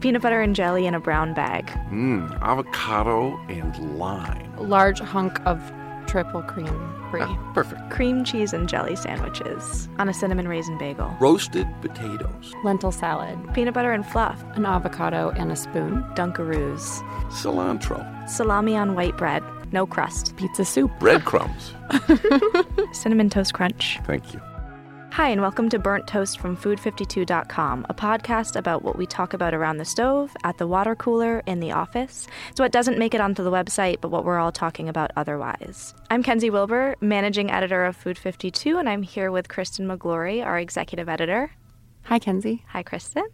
Peanut butter and jelly in a brown bag. Mmm, avocado and lime. large hunk of triple cream brie. Ah, perfect. Cream cheese and jelly sandwiches on a cinnamon raisin bagel. Roasted potatoes. Lentil salad. Peanut butter and fluff. An avocado and a spoon. Dunkaroos. Cilantro. Salami on white bread. No crust. Pizza soup. Breadcrumbs. Cinnamon toast crunch. Thank you. Hi, and welcome to Burnt Toast from Food52.com, a podcast about what we talk about around the stove, at the water cooler, in the office. It's what doesn't make it onto the website, but what we're all talking about otherwise. I'm Kenzie Wilbur, managing editor of Food 52, and I'm here with Kristen Miglore, our executive editor. Hi, Kenzie. Hi, Kristen.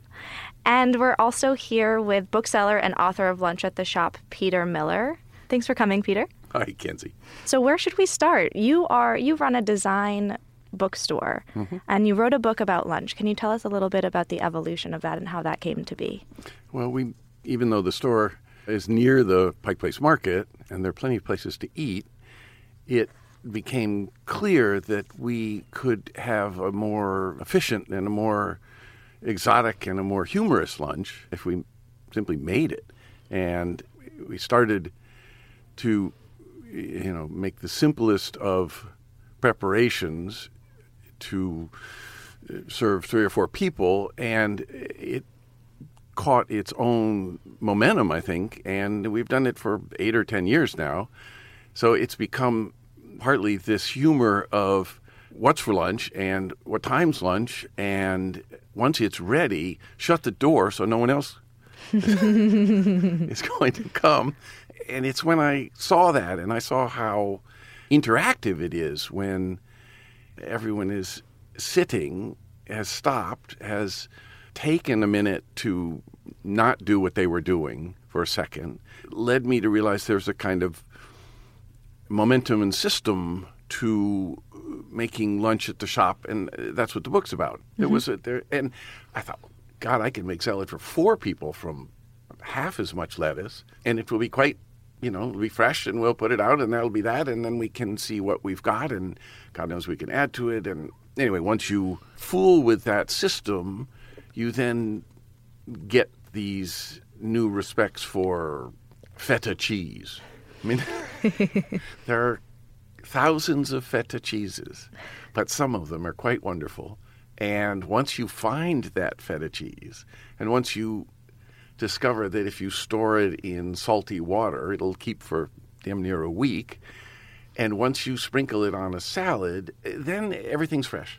And we're also here with bookseller and author of Lunch at the Shop, Peter Miller. Thanks for coming, Peter. Hi, Kenzie. So where should we start? You are you run a design bookstore mm-hmm. and you wrote a book about lunch. Can you tell us a little bit about the evolution of that and how that came to be? Well, we even though the store is near the Pike Place Market and there are plenty of places to eat, it became clear that we could have a more efficient and a more exotic and a more humorous lunch if we simply made it. And we started to you know make the simplest of preparations to uh, serve three or four people and it caught its own momentum i think and we've done it for 8 or 10 years now so it's become partly this humor of what's for lunch and what time's lunch and once it's ready shut the door so no one else is going to come. And it's when I saw that and I saw how interactive it is when everyone is sitting, has stopped, has taken a minute to not do what they were doing for a second, led me to realize there's a kind of momentum and system to making lunch at the shop, and that's what the book's about. There mm-hmm. was a there, and I thought, God, I can make salad for four people from half as much lettuce, and it will be quite, you know, it'll be fresh, and we'll put it out, and that'll be that, and then we can see what we've got, and God knows we can add to it, and anyway, once you fool with that system, you then get these new respects for feta cheese. I mean, there are thousands of feta cheeses, but some of them are quite wonderful. And once you find that feta cheese, and once you discover that if you store it in salty water, it'll keep for damn near a week, and once you sprinkle it on a salad, then everything's fresh.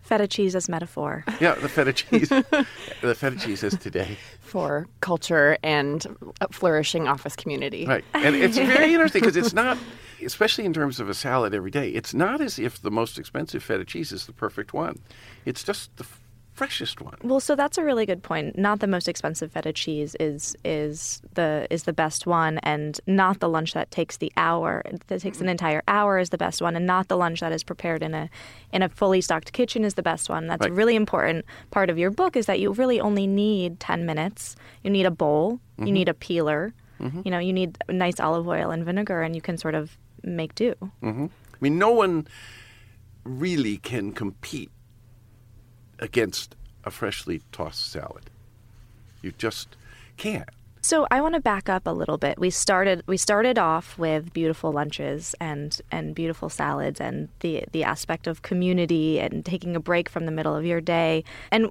Feta cheese as metaphor. Yeah, the feta cheese. the feta cheese is today. For culture and a flourishing office community. Right. And it's very interesting because it's not, especially in terms of a salad every day, it's not as if the most expensive feta cheese is the perfect one. It's just the f- freshest one. Well, so that's a really good point. Not the most expensive feta cheese is is the is the best one, and not the lunch that takes the hour that takes an mm-hmm. entire hour is the best one, and not the lunch that is prepared in a in a fully stocked kitchen is the best one. That's a really important part of your book is that you really only need ten minutes. You need a bowl, you mm-hmm. need a peeler, mm-hmm. you know, you need nice olive oil and vinegar, and you can sort of make do. I mean, no one really can compete against a freshly tossed salad. You just can't. So I want to back up a little bit. We started we started off with beautiful lunches and and beautiful salads and the the aspect of community and taking a break from the middle of your day. And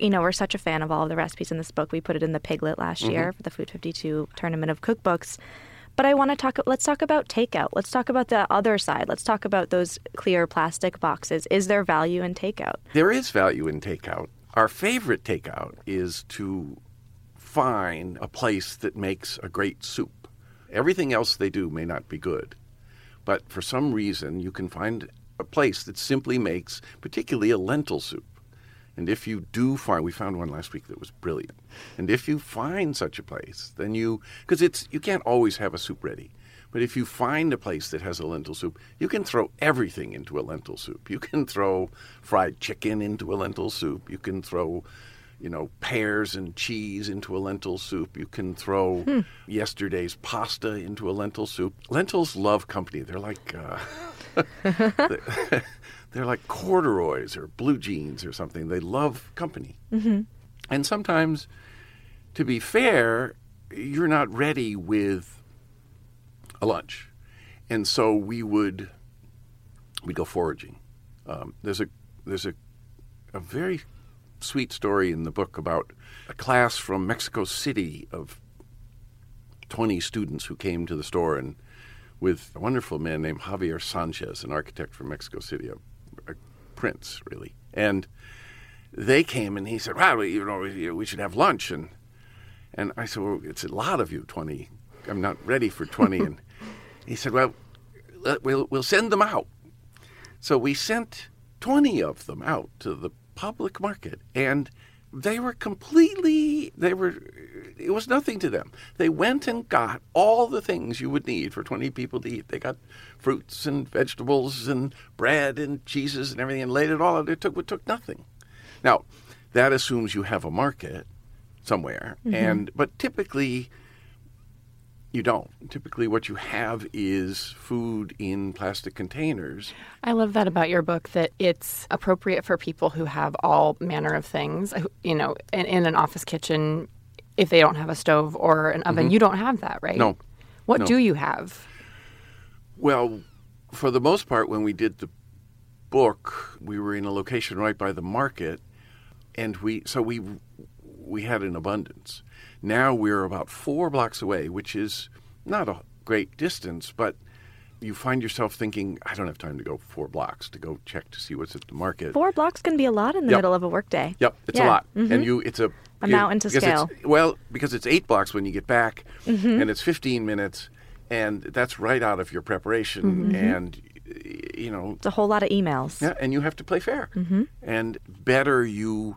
you know, we're such a fan of all of the recipes in this book. We put it in the Piglet last mm-hmm. year for the Food 52 tournament of cookbooks. But I want to talk. Let's talk about takeout. Let's talk about the other side. Let's talk about those clear plastic boxes. Is there value in takeout? There is value in takeout. Our favorite takeout is to find a place that makes a great soup. Everything else they do may not be good, but for some reason you can find a place that simply makes, particularly a lentil soup. And if you do find, we found one last week that was brilliant. And if you find such a place, then you, because it's you can't always have a soup ready. But if you find a place that has a lentil soup, you can throw everything into a lentil soup. You can throw fried chicken into a lentil soup. You can throw, you know, pears and cheese into a lentil soup. You can throw yesterday's pasta into a lentil soup. Lentils love company. They're like. Uh, they're like corduroys or blue jeans or something. They love company. Mm-hmm. And sometimes, to be fair, you're not ready with a lunch. And so we would we'd go foraging. Um, there's a there's a a very sweet story in the book about a class from Mexico City of 20 students who came to the store and with a wonderful man named Javier Sanchez, an architect from Mexico City, a, prince, really. And they came and he said, "Wow, you know, we should have lunch." And and I said, "Well, it's a lot of you, twenty. I'm not ready for 20. and he said, "Well, we'll we'll send them out." So we sent 20 of them out to the public market, and they were completely they were it was nothing to them. They went and got all the things you would need for 20 people to eat. They got fruits and vegetables and bread and cheeses and everything and laid it all out. It took it took nothing. Now that assumes you have a market somewhere. Mm-hmm. and but typically you don't typically what you have is food in plastic containers I love that about your book that it's appropriate for people who have all manner of things, you know, in, in an office kitchen if they don't have a stove or an oven. You don't have that, right? Mm-hmm. No. What No. do you have? Well, for the most part, when we did the book, we were in a location right by the market, and we so we we had an abundance. Now we're about four blocks away, which is not a great distance, but you find yourself thinking, I don't have time to go four blocks to go check to see what's at the market. Four blocks can be a lot in the Yep. middle of a workday. Yep, it's Yeah, a lot, mhm. and you it's a A you- mountain to scale. Well, because it's eight blocks when you get back, Mm-hmm. and it's fifteen minutes, and that's right out of your preparation, and you know, It's a whole lot of emails. yeah, and you have to play fair, mm-hmm. and better you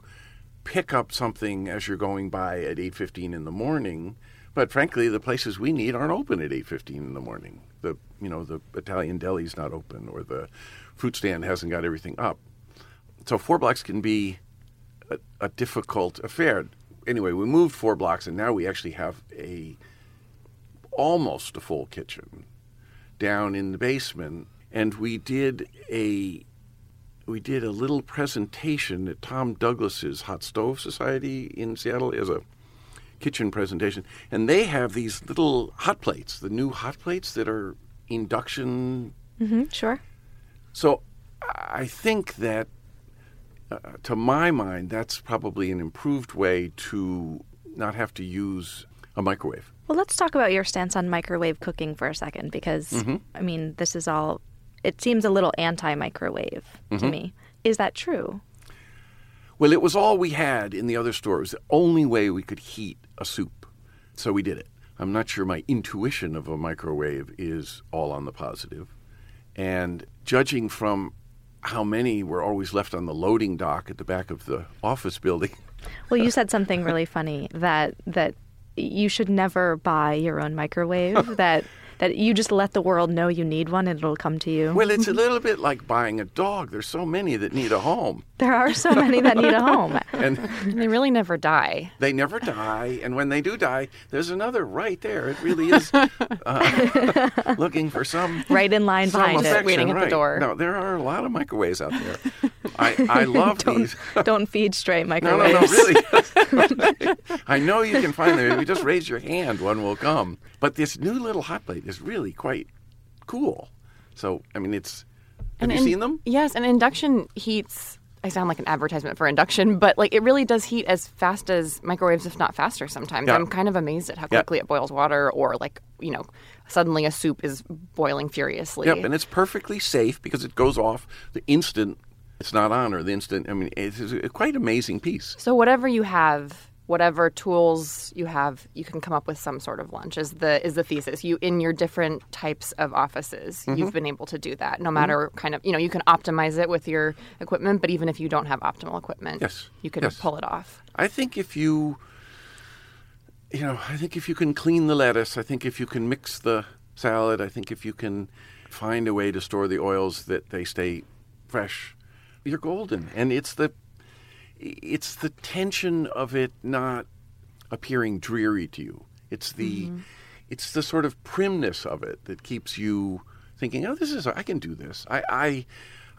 pick up something as you're going by at eight fifteen in the morning. But frankly, the places we need aren't open at eight fifteen in the morning. The you know the Italian deli's not open, or the fruit stand hasn't got everything up. So four blocks can be a, a difficult affair. Anyway, we moved four blocks, and now we actually have a almost a full kitchen down in the basement, and we did a we did a little presentation at Tom Douglas's Hot Stove Society in Seattle as a kitchen presentation, and they have these little hot plates, the new hot plates that are induction Mm-hmm, sure. so I think that, uh, to my mind, that's probably an improved way to not have to use a microwave. Well, let's talk about your stance on microwave cooking for a second because, Mm-hmm. I mean, this is all, it seems a little anti microwave Mm-hmm. to me. Is that true? Well, it was all we had in the other store. It was the only way we could heat a soup. So we did it. I'm not sure my intuition of a microwave is all on the positive. And judging from how many were always left on the loading dock at the back of the office building, Well, you said something really funny that that you should never buy your own microwave. that that you just let the world know you need one and it'll come to you. well, it's a little bit like buying a dog. There's so many that need a home. there are so many that need a home. And And they really never die. they never die, and when they do die, there's another right there. It really is uh, looking for some Right in line some behind it. affection, waiting at the door. No, there are a lot of microwaves out there. I, I love these. Don't feed stray No, microwaves. no, no, really. I know you can find them. If you just raise your hand, one will come. But this new little hot plate is really quite cool. So, I mean, it's. Have you in- seen them? Yes, and induction heats I sound like an advertisement for induction, but like it really does heat as fast as microwaves, if not faster. Sometimes Yeah. I'm kind of amazed at how Yeah. quickly it boils water, or like you know, suddenly a soup is boiling furiously. Yep, and it's perfectly safe because it goes off the instant it's not on, or the instant. I mean, it's a quite amazing piece. So whatever you have, whatever tools you have, you can come up with some sort of lunch. Is the is the thesis? You in your different types of offices, Mm-hmm. you've been able to do that. No matter kind of you know, you can optimize it with your equipment, but even if you don't have optimal equipment, Yes, you can yes. pull it off. I think if you, you know, I think if you can clean the lettuce, I think if you can mix the salad, I think if you can find a way to store the oils that they stay fresh, you're golden. And it's the, it's the tension of it not appearing dreary to you. It's the, mm-hmm. it's the sort of primness of it that keeps you thinking, oh, this is, I can do this. I, I,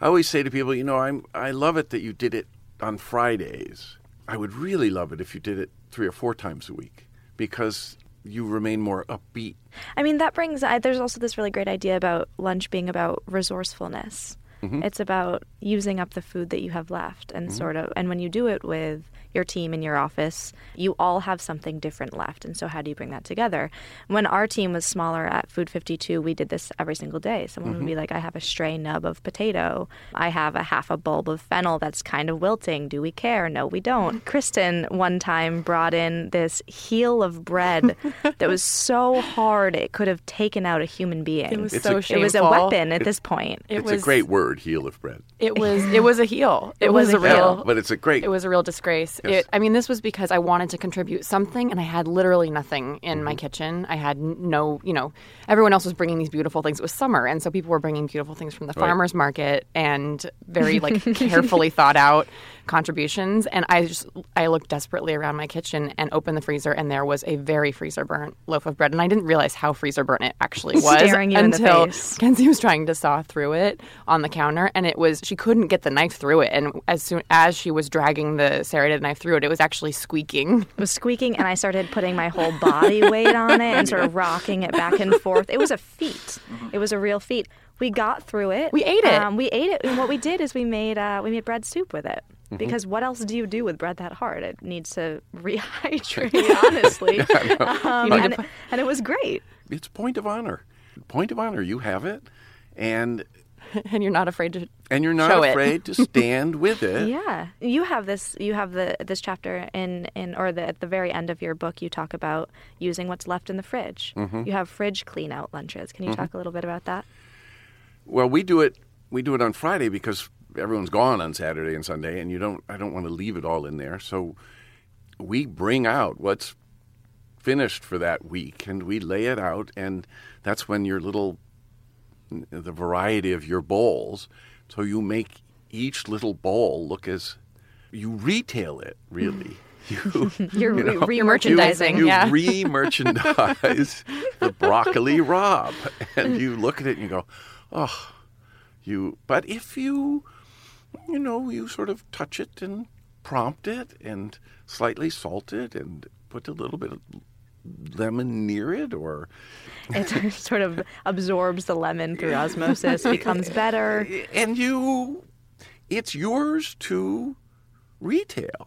I always say to people, you know, I'm, I love it that you did it on Fridays. I would really love it if you did it three or four times a week because you remain more upbeat. I mean, that brings. I, there's also this really great idea about lunch being about resourcefulness. Mm-hmm. It's about using up the food that you have left, and mm-hmm. sort of. And when you do it with your team in your office, you all have something different left. And so, how do you bring that together? When our team was smaller at Food 52, we did this every single day. Someone would mm-hmm. be like, "I have a stray nub of potato. I have a half a bulb of fennel that's kind of wilting. Do we care? No, we don't." Kristen one time brought in this heel of bread that was so hard it could have taken out a human being. It was It's so a- It was a weapon at this point. It it's was a great word, heel of bread. It was it was a heel. It, was, was a a real. heel. But it's a great. It was a real disgrace. Yes. It, I mean, this was because I wanted to contribute something, and I had literally nothing in Mm-hmm. my kitchen. I had no, you know, everyone else was bringing these beautiful things. It was summer, and so people were bringing beautiful things from the Right. farmers market and very like carefully thought out contributions. And I just I looked desperately around my kitchen and opened the freezer, and there was a very freezer burnt loaf of bread, and I didn't realize how freezer burnt it actually was Staring you in the until face. Kenzie was trying to saw through it on the counter, and it was she couldn't get the knife through it. And as soon as she was dragging the serrated knife through it, it was actually squeaking. It was squeaking, and I started putting my whole body weight on it and sort of rocking it back and forth. It was a feat. It was a real feat. We got through it. We ate it. Um, we ate it, and what we did is we made uh, we made bread soup with it. Mm-hmm. Because what else do you do with bread that hard? It needs to rehydrate, honestly. um, and, it, and it was great. it's point of honor. Point of honor. You have it, and and you're not afraid to. and you're not Show afraid to stand with it. Yeah, you have this. You have the this chapter in in or the at the very end of your book. You talk about using what's left in the fridge. Mm-hmm. You have fridge clean out lunches. Can you talk a little bit about that? Well, we do it. We do it on Friday because everyone's gone on Saturday and Sunday, and you don't. I don't want to leave it all in there, so we bring out what's finished for that week, and we lay it out, and that's when your little the variety of your bowls. So you make each little bowl look as you retail it really. You, You're you know, re- you- merchandising, You, yeah. re-merchandise the broccoli rabe, and you look at it and you go, "Oh, you." But if you, you know, you sort of touch it and prompt it and slightly salt it and put a little bit of lemon near it, or It sort of absorbs the lemon through osmosis, becomes better. and you, it's yours to retail.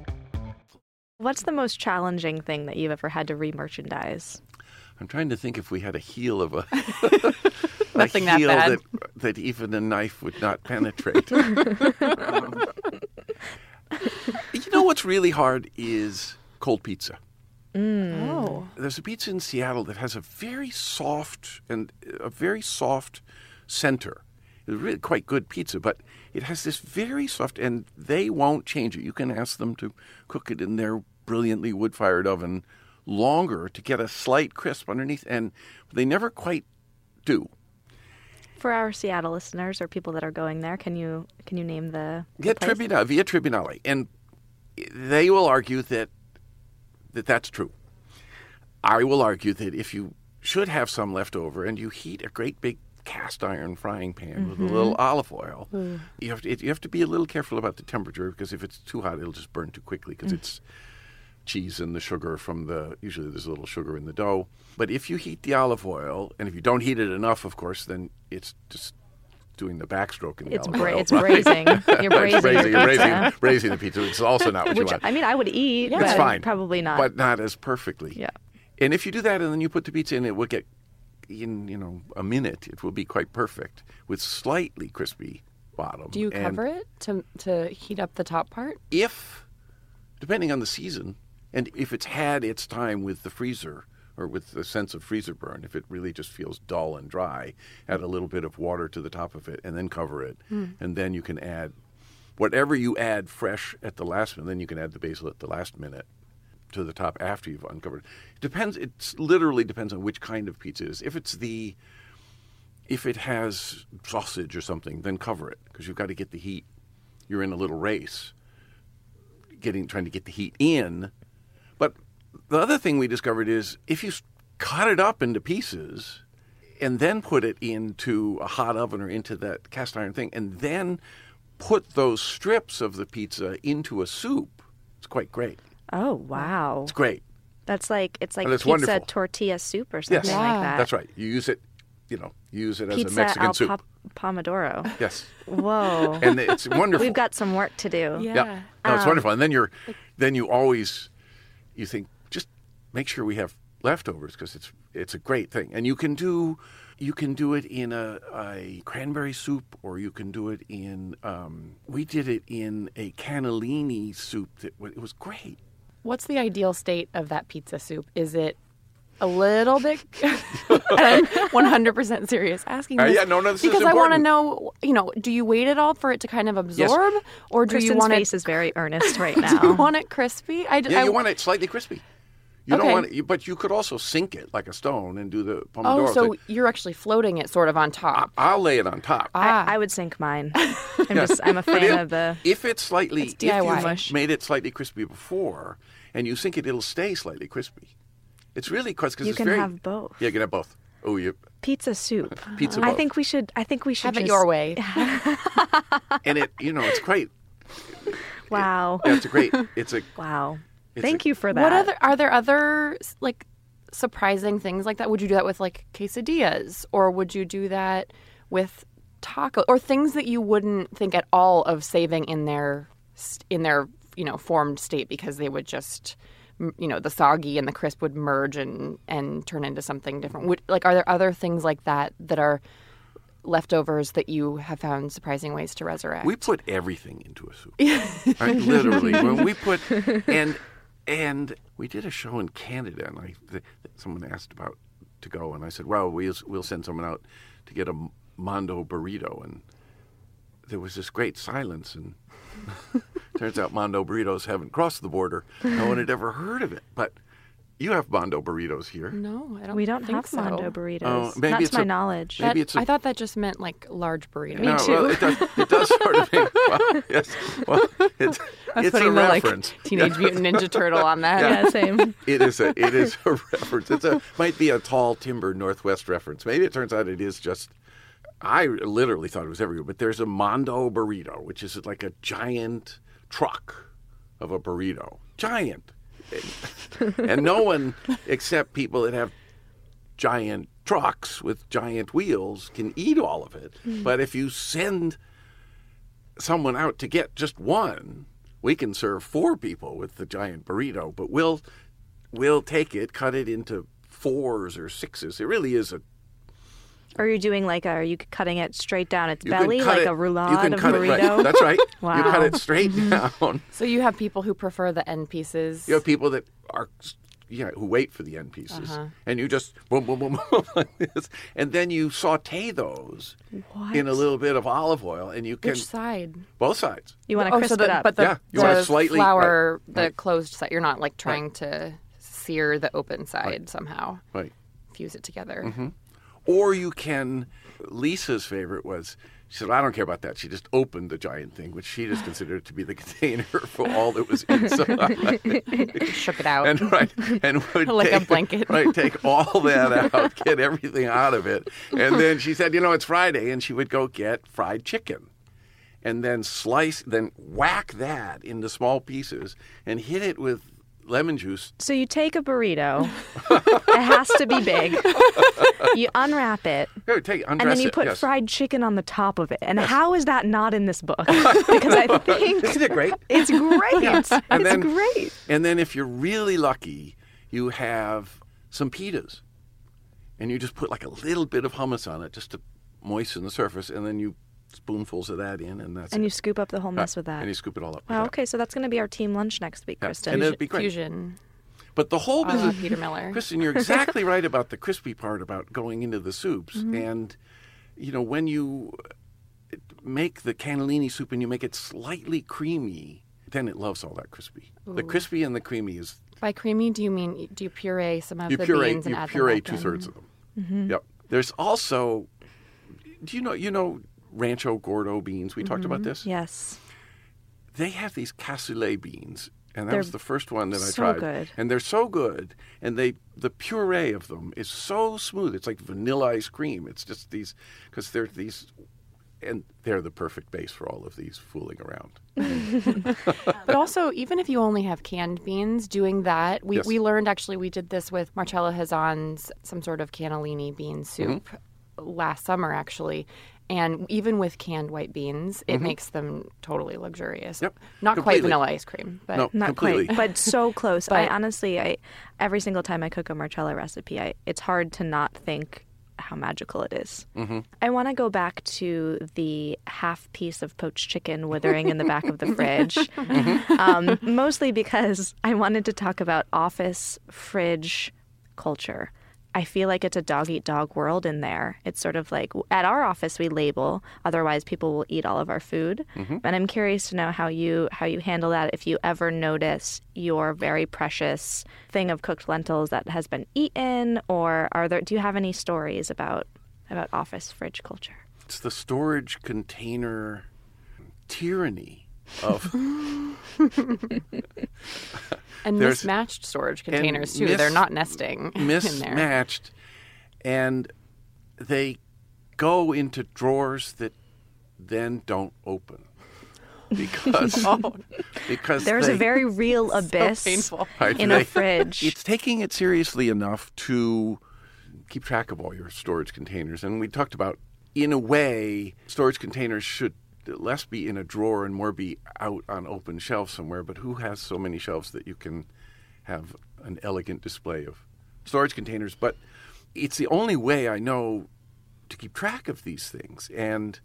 What's the most challenging thing that you've ever had to re-merchandise? I'm trying to think if we had a heel of a, a Nothing that bad. that that even a knife would not penetrate. Um, you know what's really hard is cold pizza. Oh, There's a pizza in Seattle that has a very soft and a very soft center. It's really quite good pizza, but it has this very soft, and they won't change it. You can ask them to cook it in their brilliantly wood-fired oven longer to get a slight crisp underneath, and they never quite do. For our Seattle listeners or people that are going there, can you can you name the, the Get place? Tribunale, Via Tribunale, and they will argue that that that's true. I will argue that if you should have some left over and you heat a great big cast iron frying pan with a mm-hmm. little olive oil, mm. you have to it, you have to be a little careful about the temperature because if it's too hot, it'll just burn too quickly because mm. it's cheese and the sugar from the usually there's a little sugar in the dough. But if you heat the olive oil, and if you don't heat it enough, of course, then it's just doing the backstroke in the It's olive bra- oil. it's braising. You're braising, It's braising, your you're pizza. braising, braising the pizza. It's also not what you want. I mean, I would eat, it's but fine, probably not. but not as perfectly. Yeah. And if you do that, and then you put the pizza in, it will get in you know a minute. It will be quite perfect with slightly crispy bottom. Do you And cover it to to heat up the top part? If, depending on the season, and if it's had its time with the freezer or with the sense of freezer burn, if it really just feels dull and dry, add a little bit of water to the top of it and then cover it, hmm. and then you can add whatever you add fresh at the last minute. Then you can add the basil at the last minute to the top after you've uncovered. It depends. It literally depends on which kind of pizza it is. If it's the if it has sausage or something, then cover it because you've got to get the heat. You're in a little race, getting trying to get the heat in. But the other thing we discovered is if you cut it up into pieces and then put it into a hot oven or into that cast iron thing, and then put those strips of the pizza into a soup, it's quite great. oh wow, It's great. that's like it's like And it's pizza wonderful. tortilla soup or something Yes, like that. that's right. You use it, you know, use it as a Mexican al soup. pop- pomodoro. Yes, Whoa, and it's wonderful. we've got some work to do. Yeah. No, it's um, wonderful. And then you're, then you always, you think just make sure we have leftovers because it's it's a great thing. And you can do, you can do it in a, a cranberry soup, or you can do it in. Um, we did it in a cannellini soup that it was great. What's the ideal state of that pizza soup? Is it a little bit? I'm 100% serious asking Uh, yeah, no, no, this is because I want to know. You know, do you wait at all for it to kind of absorb, or do you want face it? is very earnest right now. Do you want it crispy? I, Yeah, I- you want it slightly crispy. You Okay. don't want it, you, but you could also sink it like a stone and do the pomodoro Oh, so thing. you're actually floating it sort of on top. I'll lay it on top. Ah. I, I would sink mine. I'm just I'm a fan if, of the. if it's slightly It's if you DIY. made it slightly crispy before and you sink it, it'll stay slightly crispy. It's really crisp because You it's can very have both. Yeah, you can have both. Oh, you Pizza soup. Pizza I think we should. I think we should Have it just- your way. and it you know it's great. Wow. Yeah, it's a great. It's a Wow. It's Thank a- you for that. What other are there other like surprising things like that? Would you do that with like quesadillas, or would you do that with taco, or things that you wouldn't think at all of saving in their in their you know formed state because they would just you know the soggy and the crisp would merge and and turn into something different. Would like are there other things like that that are leftovers that you have found surprising ways to resurrect? we put everything into a soup. right? Literally, when we put and and we did a show in Canada, and I th- someone asked about to go, and I said, "Well, we'll we'll send someone out to get a Mondo burrito," and there was this great silence, and turns out Mondo burritos haven't crossed the border. No one had ever heard of it, but you have Mondo burritos here. no, I don't. We don't think have so. Mondo burritos. Oh, maybe Not it's to my a- knowledge. maybe That- it's a- I thought that just meant like large burritos. Me No, too. well, it does. It does sort of. Mean, well, yes. Well, it's, I was it's a putting the like reference. Teenage Mutant Ninja Turtle on that. yeah, same. It is a it is a reference. It's a might be a tall timber Northwest reference. Maybe it turns out it is just. I literally thought it was everywhere, but there's a Mondo burrito, which is like a giant truck of a burrito, giant, and no one except people that have giant trucks with giant wheels can eat all of it. Mm-hmm. But if you send someone out to get just one, we can serve four people with the giant burrito, but we'll we'll take it, cut it into fours or sixes. It really is a Or you're doing like, a, are you cutting it straight down its you can belly, cut like it- a you roulade can of cut It, burrito? right. That's right. wow. You cut it straight down. So you have people who prefer the end pieces. You have people that are yeah, who wait for the end pieces. Uh-huh. And you just boom boom boom boom like this. And then you saute those in a little bit of olive oil and you can Which side? both sides. You want to oh, crisp so the, it up. but the, Yeah, you the it slightly- flour, right, the right. closed side. You're not like trying to sear the open side somehow. Right. Fuse it together. Mm-hmm. Or you can. Lisa's favorite was She said, I don't care about that. She just opened the giant thing, which she just considered to be the container for all that was in. So I- Shook it out. and right, and would Like a blanket. Right, take all that out, get everything out of it, and then she said, you know, it's Friday, and she would go get fried chicken, and then slice, then whack that into small pieces, and hit it with lemon juice. So you take a burrito. it has to be big. You unwrap it. Take, And then you it, put yes. fried chicken on the top of it. And how is that not in this book? Because I think Isn't it great? it's great. It's then- great. And then if you're really lucky, you have some pitas. And you just put like a little bit of hummus on it just to moisten the surface, and then you spoonfuls of that in, and that's And it. you scoop up the whole mess with that. And you scoop it all up. Wow, okay, so that's going to be our team lunch next week, Yeah. Kristen. And it'd be great. Fusion. But the whole Uh, business, Peter Miller. Kristen, you're exactly right about the crispy part about going into the soups. Mm-hmm. And, you know, when you make the cannellini soup and you make it slightly creamy, then it loves all that crispy. The crispy and the creamy is By creamy, do you mean do you puree some of you the puree beans and you add puree two thirds of them. Yep. There's also, do you know you know Rancho Gordo beans? We talked about mm-hmm. this. yes. They have these cassoulet beans, and that They're was the first one that I so tried. good. And they're so good, and they the puree of them is so smooth. It's like vanilla ice cream. It's just these because they're these. And they're the perfect base for all of these fooling around. But also, even if you only have canned beans, doing that, we, Yes. we learned actually, we did this with Marcella Hazan's some sort of cannellini bean soup mm-hmm. last summer, actually. And even with canned white beans, it makes them totally luxurious. Yep. Not quite vanilla ice cream, but No, Not completely. quite, but so close. I But- honestly, I every single time I cook a marcella recipe, I, it's hard to not think how magical it is. Mm-hmm. I want to go back to the half piece of poached chicken withering in the back of the fridge, Mm-hmm. um, mostly because I wanted to talk about office fridge culture. I feel like it's a dog eat dog world in there. It's sort of like at our office we label, otherwise people will eat all of our food. Mm-hmm. And I'm curious to know how you how you handle that. If you ever notice your very precious thing of cooked lentils that has been eaten, or are there? Do you have any stories about about office fridge culture? It's the storage container tyranny of and There's- mismatched storage containers too. They're not nesting in there. mismatched, and they go into drawers that then don't open because oh. because There's they, a very real abyss painful. Right, in they- a fridge. It's taking it seriously enough to keep track of all your storage containers, and we talked about in a way storage containers should less be in a drawer and more be out on open shelves somewhere. But who has so many shelves that you can have an elegant display of storage containers? But it's the only way I know to keep track of these things. And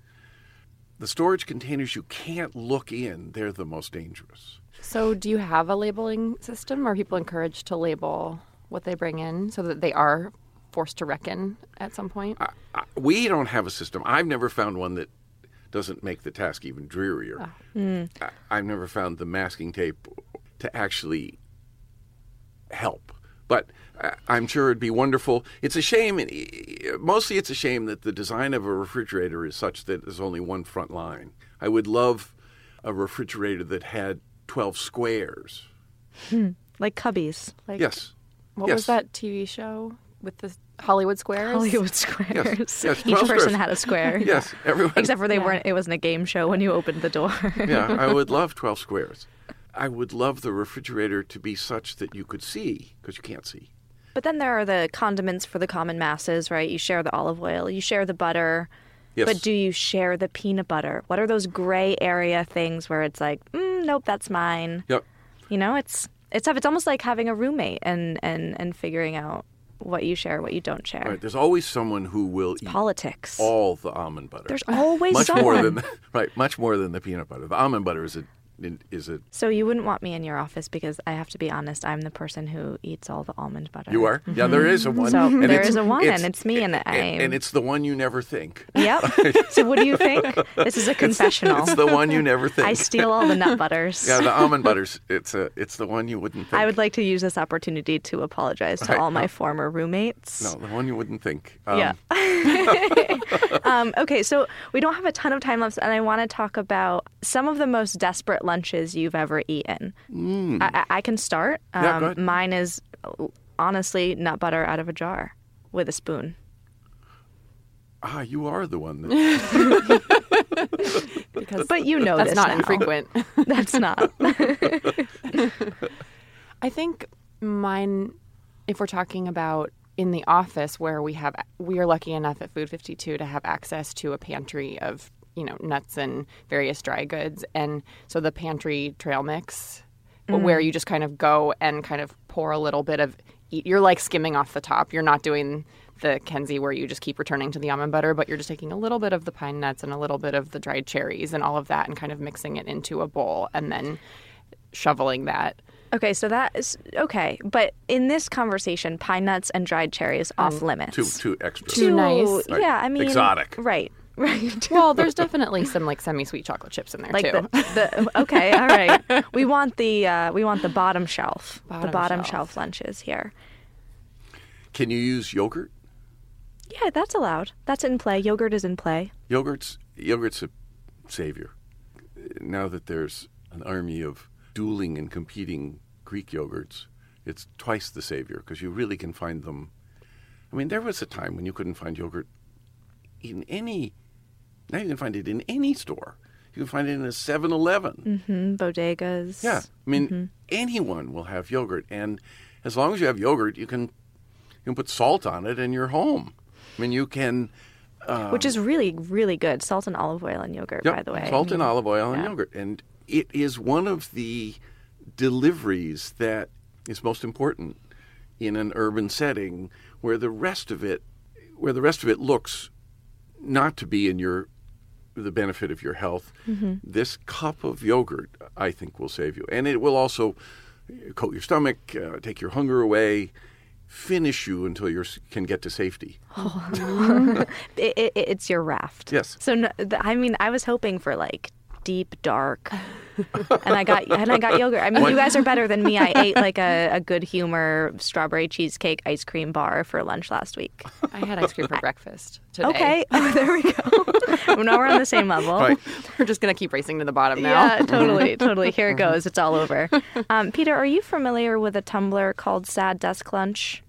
the storage containers you can't look in, they're the most dangerous. So, do you have a labeling system? Are people encouraged to label what they bring in so that they are forced to reckon at some point? I, I, we don't have a system. I've never found one that doesn't make the task even drearier. I, I've never found the masking tape to actually help. But uh, I'm sure it'd be wonderful. It's a shame, mostly it's a shame that the design of a refrigerator is such that there's only one front line. I would love a refrigerator that had 12 squares. like cubbies, Like, Yes. What yes. was that TV show with the Hollywood Squares? Hollywood squares. yes, Each person squares. had a square. Yes, everyone. Except for they Yeah. weren't. It wasn't a game show when you opened the door. yeah, I would love 12 squares. I would love the refrigerator to be such that you could see, because you can't see. But then there are the condiments for the common masses, right? You share the olive oil, you share the butter. Yes. But do you share the peanut butter? What are those gray area things where it's like, mm, nope, that's mine. Yep. You know, it's it's tough. It's almost like having a roommate and and and figuring out what you share, what you don't share. Right. There's always someone who will eat Politics. all the almond butter. There's always much someone. more than right, much more than the peanut butter. The almond butter is a is it? So you wouldn't want me in your office because I have to be honest. I'm the person who eats all the almond butter. You are? Yeah, there is a one. So and there it's- is a one, and it's me, and and, and it's the one you never think. Yep. so what do you think? This is a confessional. It's the one you never think. I steal all the nut butters. Yeah, the almond butters. It's a. It's the one you wouldn't think. I would like to use this opportunity to apologize to all my former roommates. No, the one you wouldn't think. Um, Yeah. um, okay, so we don't have a ton of time left, and I want to talk about some of the most desperate lunches you've ever eaten. I, I I can start. Um, Mm. Yeah, go ahead. Mine is uh, honestly nut butter out of a jar with a spoon. Ah, you are the one. That, because But you know that's this not now. infrequent. That's not. I think mine, if we're talking about in the office where we have, we are lucky enough at Food 52 to have access to a pantry of, you know, nuts and various dry goods. And so the pantry trail mix, where mm. you just kind of go and kind of pour a little bit of, you're like skimming off the top. You're not doing the Kenzie where you just keep returning to the almond butter, but you're just taking a little bit of the pine nuts and a little bit of the dried cherries and all of that and kind of mixing it into a bowl and then shoveling that Okay, so that is okay. But in this conversation, pine nuts and dried cherries off mm. limits. too too extra. Too nice. Right. Yeah, I mean Exotic. Right. Right. Well, there's definitely some like semi-sweet chocolate chips in there like too. the, the okay, all right. We want the uh, we want the bottom shelf, the Bottom bottom shelf. shelf lunches here. Can you use yogurt? Yeah, that's allowed. That's in play. Yogurt is in play. Yogurt's yogurt's a savior. Now that there's an army of dueling and competing Greek yogurts, it's twice the savior because you really can find them. I mean, there was a time when you couldn't find yogurt in any. Now you can find it in any store. You can find it in a 7-Eleven. Mm, bodegas. Yeah, I mean, anyone will have yogurt, and as long as you have yogurt, you can you can put salt on it, and you're home. I mean, you can. Which is really, really good. Salt and olive oil and yogurt, Yep, by the way. Salt and olive oil and yogurt. And it is one of the deliveries that is most important in an urban setting where the rest of it where the rest of it looks not to be in your the benefit of your health. Mm-hmm. This cup of yogurt, I think, will save you, and it will also coat your stomach, uh, take your hunger away, finish you until you can get to safety. It, it, it's your raft. Yes. So no, I mean, I was hoping for like deep dark, and I got and I got yogurt. I mean, you guys are better than me. I ate like a, a good humor strawberry cheesecake ice cream bar for lunch last week. I had ice cream for breakfast today. Okay, oh, there we go. well, now we're on the same level. Right. We're just gonna keep racing to the bottom now. Yeah, totally, totally. Here it goes. It's all over. Um, Peter, are you familiar with a Tumblr called Sad Desk Lunch?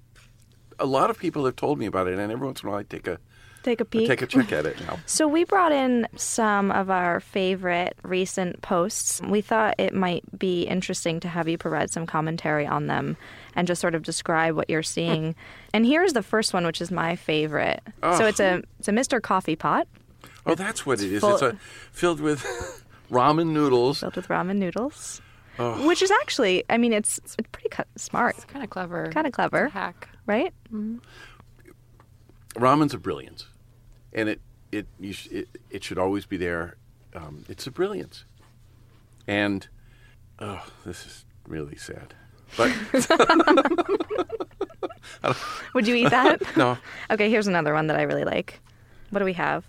A lot of people have told me about it, and every once in a while I take a Take a peek. take a check at it now. So we brought in some of our favorite recent posts. We thought it might be interesting to have you provide some commentary on them and just sort of describe what you're seeing. and here's the first one, which is my favorite. So it's a oh. it's a Mr. Coffee Pot Oh, that's what it is. full- It's a, filled with ramen noodles. filled with ramen noodles, Oh. which is actually, I mean, it's, it's pretty cu- smart, It's kind of clever. kind of clever, It's a hack. right? Mm-hmm. Ramen's a brilliance, and it it you sh- it, it should always be there. Um, it's a brilliance, and oh, this is really sad. But Would you eat that? no, okay, here's another one that I really like. What do we have?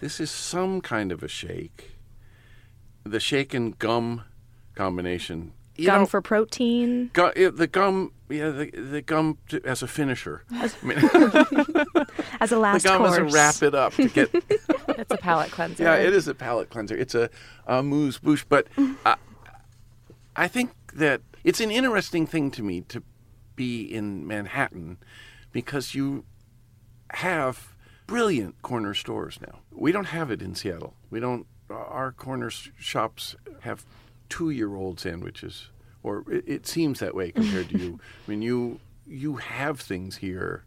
this is some kind of a shake. The shake and gum combination. You Gum know, for protein. gu- yeah, the gum. Yeah, the the gum to, as a finisher. I mean, As a the gum course. as a wrap it up to get It's a palate cleanser. Yeah, it is a palate cleanser. It's a, amuse bouche, but I, I think that it's an interesting thing to me to be in Manhattan because you have brilliant corner stores now. We don't have it in Seattle. We don't. Our corner shops have two-year-old sandwiches, or it, it seems that way compared to you. I mean, you you have things here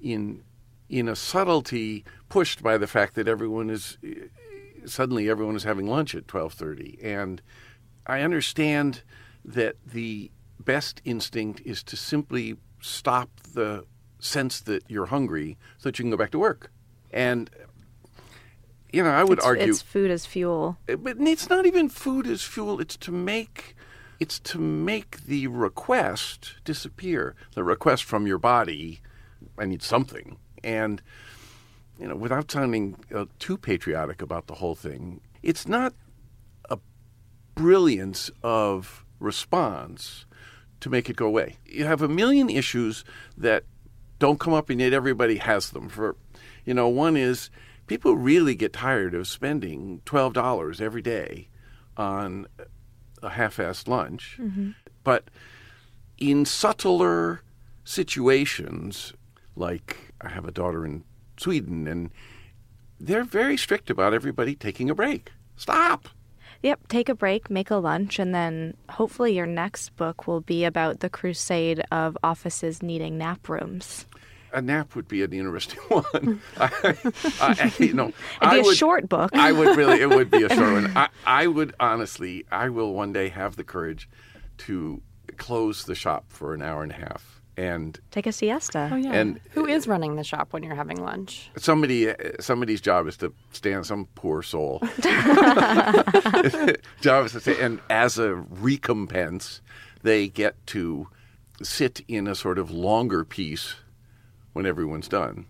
in in a subtlety pushed by the fact that everyone is suddenly everyone is having lunch at 12:30 and I understand that the best instinct is to simply stop the sense that you're hungry so that you can go back to work. And you know, I would it's, argue, it's food as fuel. but it's not even food as fuel. It's to make, it's to make the request disappear. The request from your body, I need something, and you know, without sounding uh, too patriotic about the whole thing, it's not a brilliance of response to make it go away. You have a million issues that don't come up, and yet everybody has them. For you know, one is people really get tired of spending twelve dollars every day on a half-assed lunch, mm-hmm. but in subtler situations, like I have a daughter in Sweden, and they're very strict about everybody taking a break. Stop. Yep, take a break, make a lunch, and then hopefully your next book will be about the crusade of offices needing nap rooms. A nap would be an interesting one. I, I, you know, It'd I be a short book. I would really. It would be a short one. I, I would honestly. I will one day have the courage to close the shop for an hour and a half, and Take a siesta. Oh yeah. And- who is running the shop when you're having lunch? somebody eh, somebody's job is to stand some poor soul job is to say and as a recompense they get to sit in a sort of longer piece when everyone's done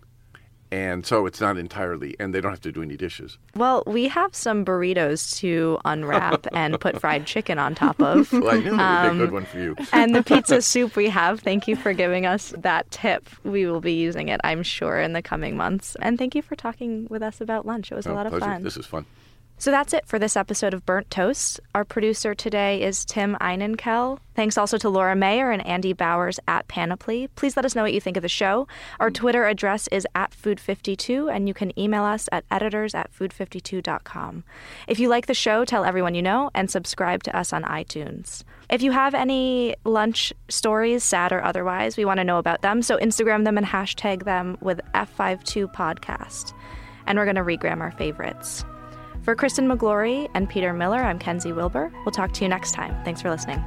and so it's not entirely and they don't have to do any dishes Well, we have some burritos to unwrap and put fried chicken on top of. well i knew that would be a Um, good one for you and the pizza soup we have. Thank you for giving us that tip. We will be using it, I'm sure, in the coming months. And thank you for talking with us about lunch. It was a Oh, lot of pleasure. fun. this is fun So that's it for this episode of Burnt Toast. Our producer today is Tim Einenkel. Thanks also to Laura Mayer and Andy Bowers at Panoply. Please let us know what you think of the show. Our Twitter address is at Food52, and you can email us at editors at food52.com. If you like the show, tell everyone you know and subscribe to us on iTunes. If you have any lunch stories, sad or otherwise, we want to know about them. So Instagram them and hashtag them with F52podcast. And we're going to regram our favorites. For Kristen Miglore and Peter Miller, I'm Kenzi Wilbur. We'll talk to you next time. Thanks for listening.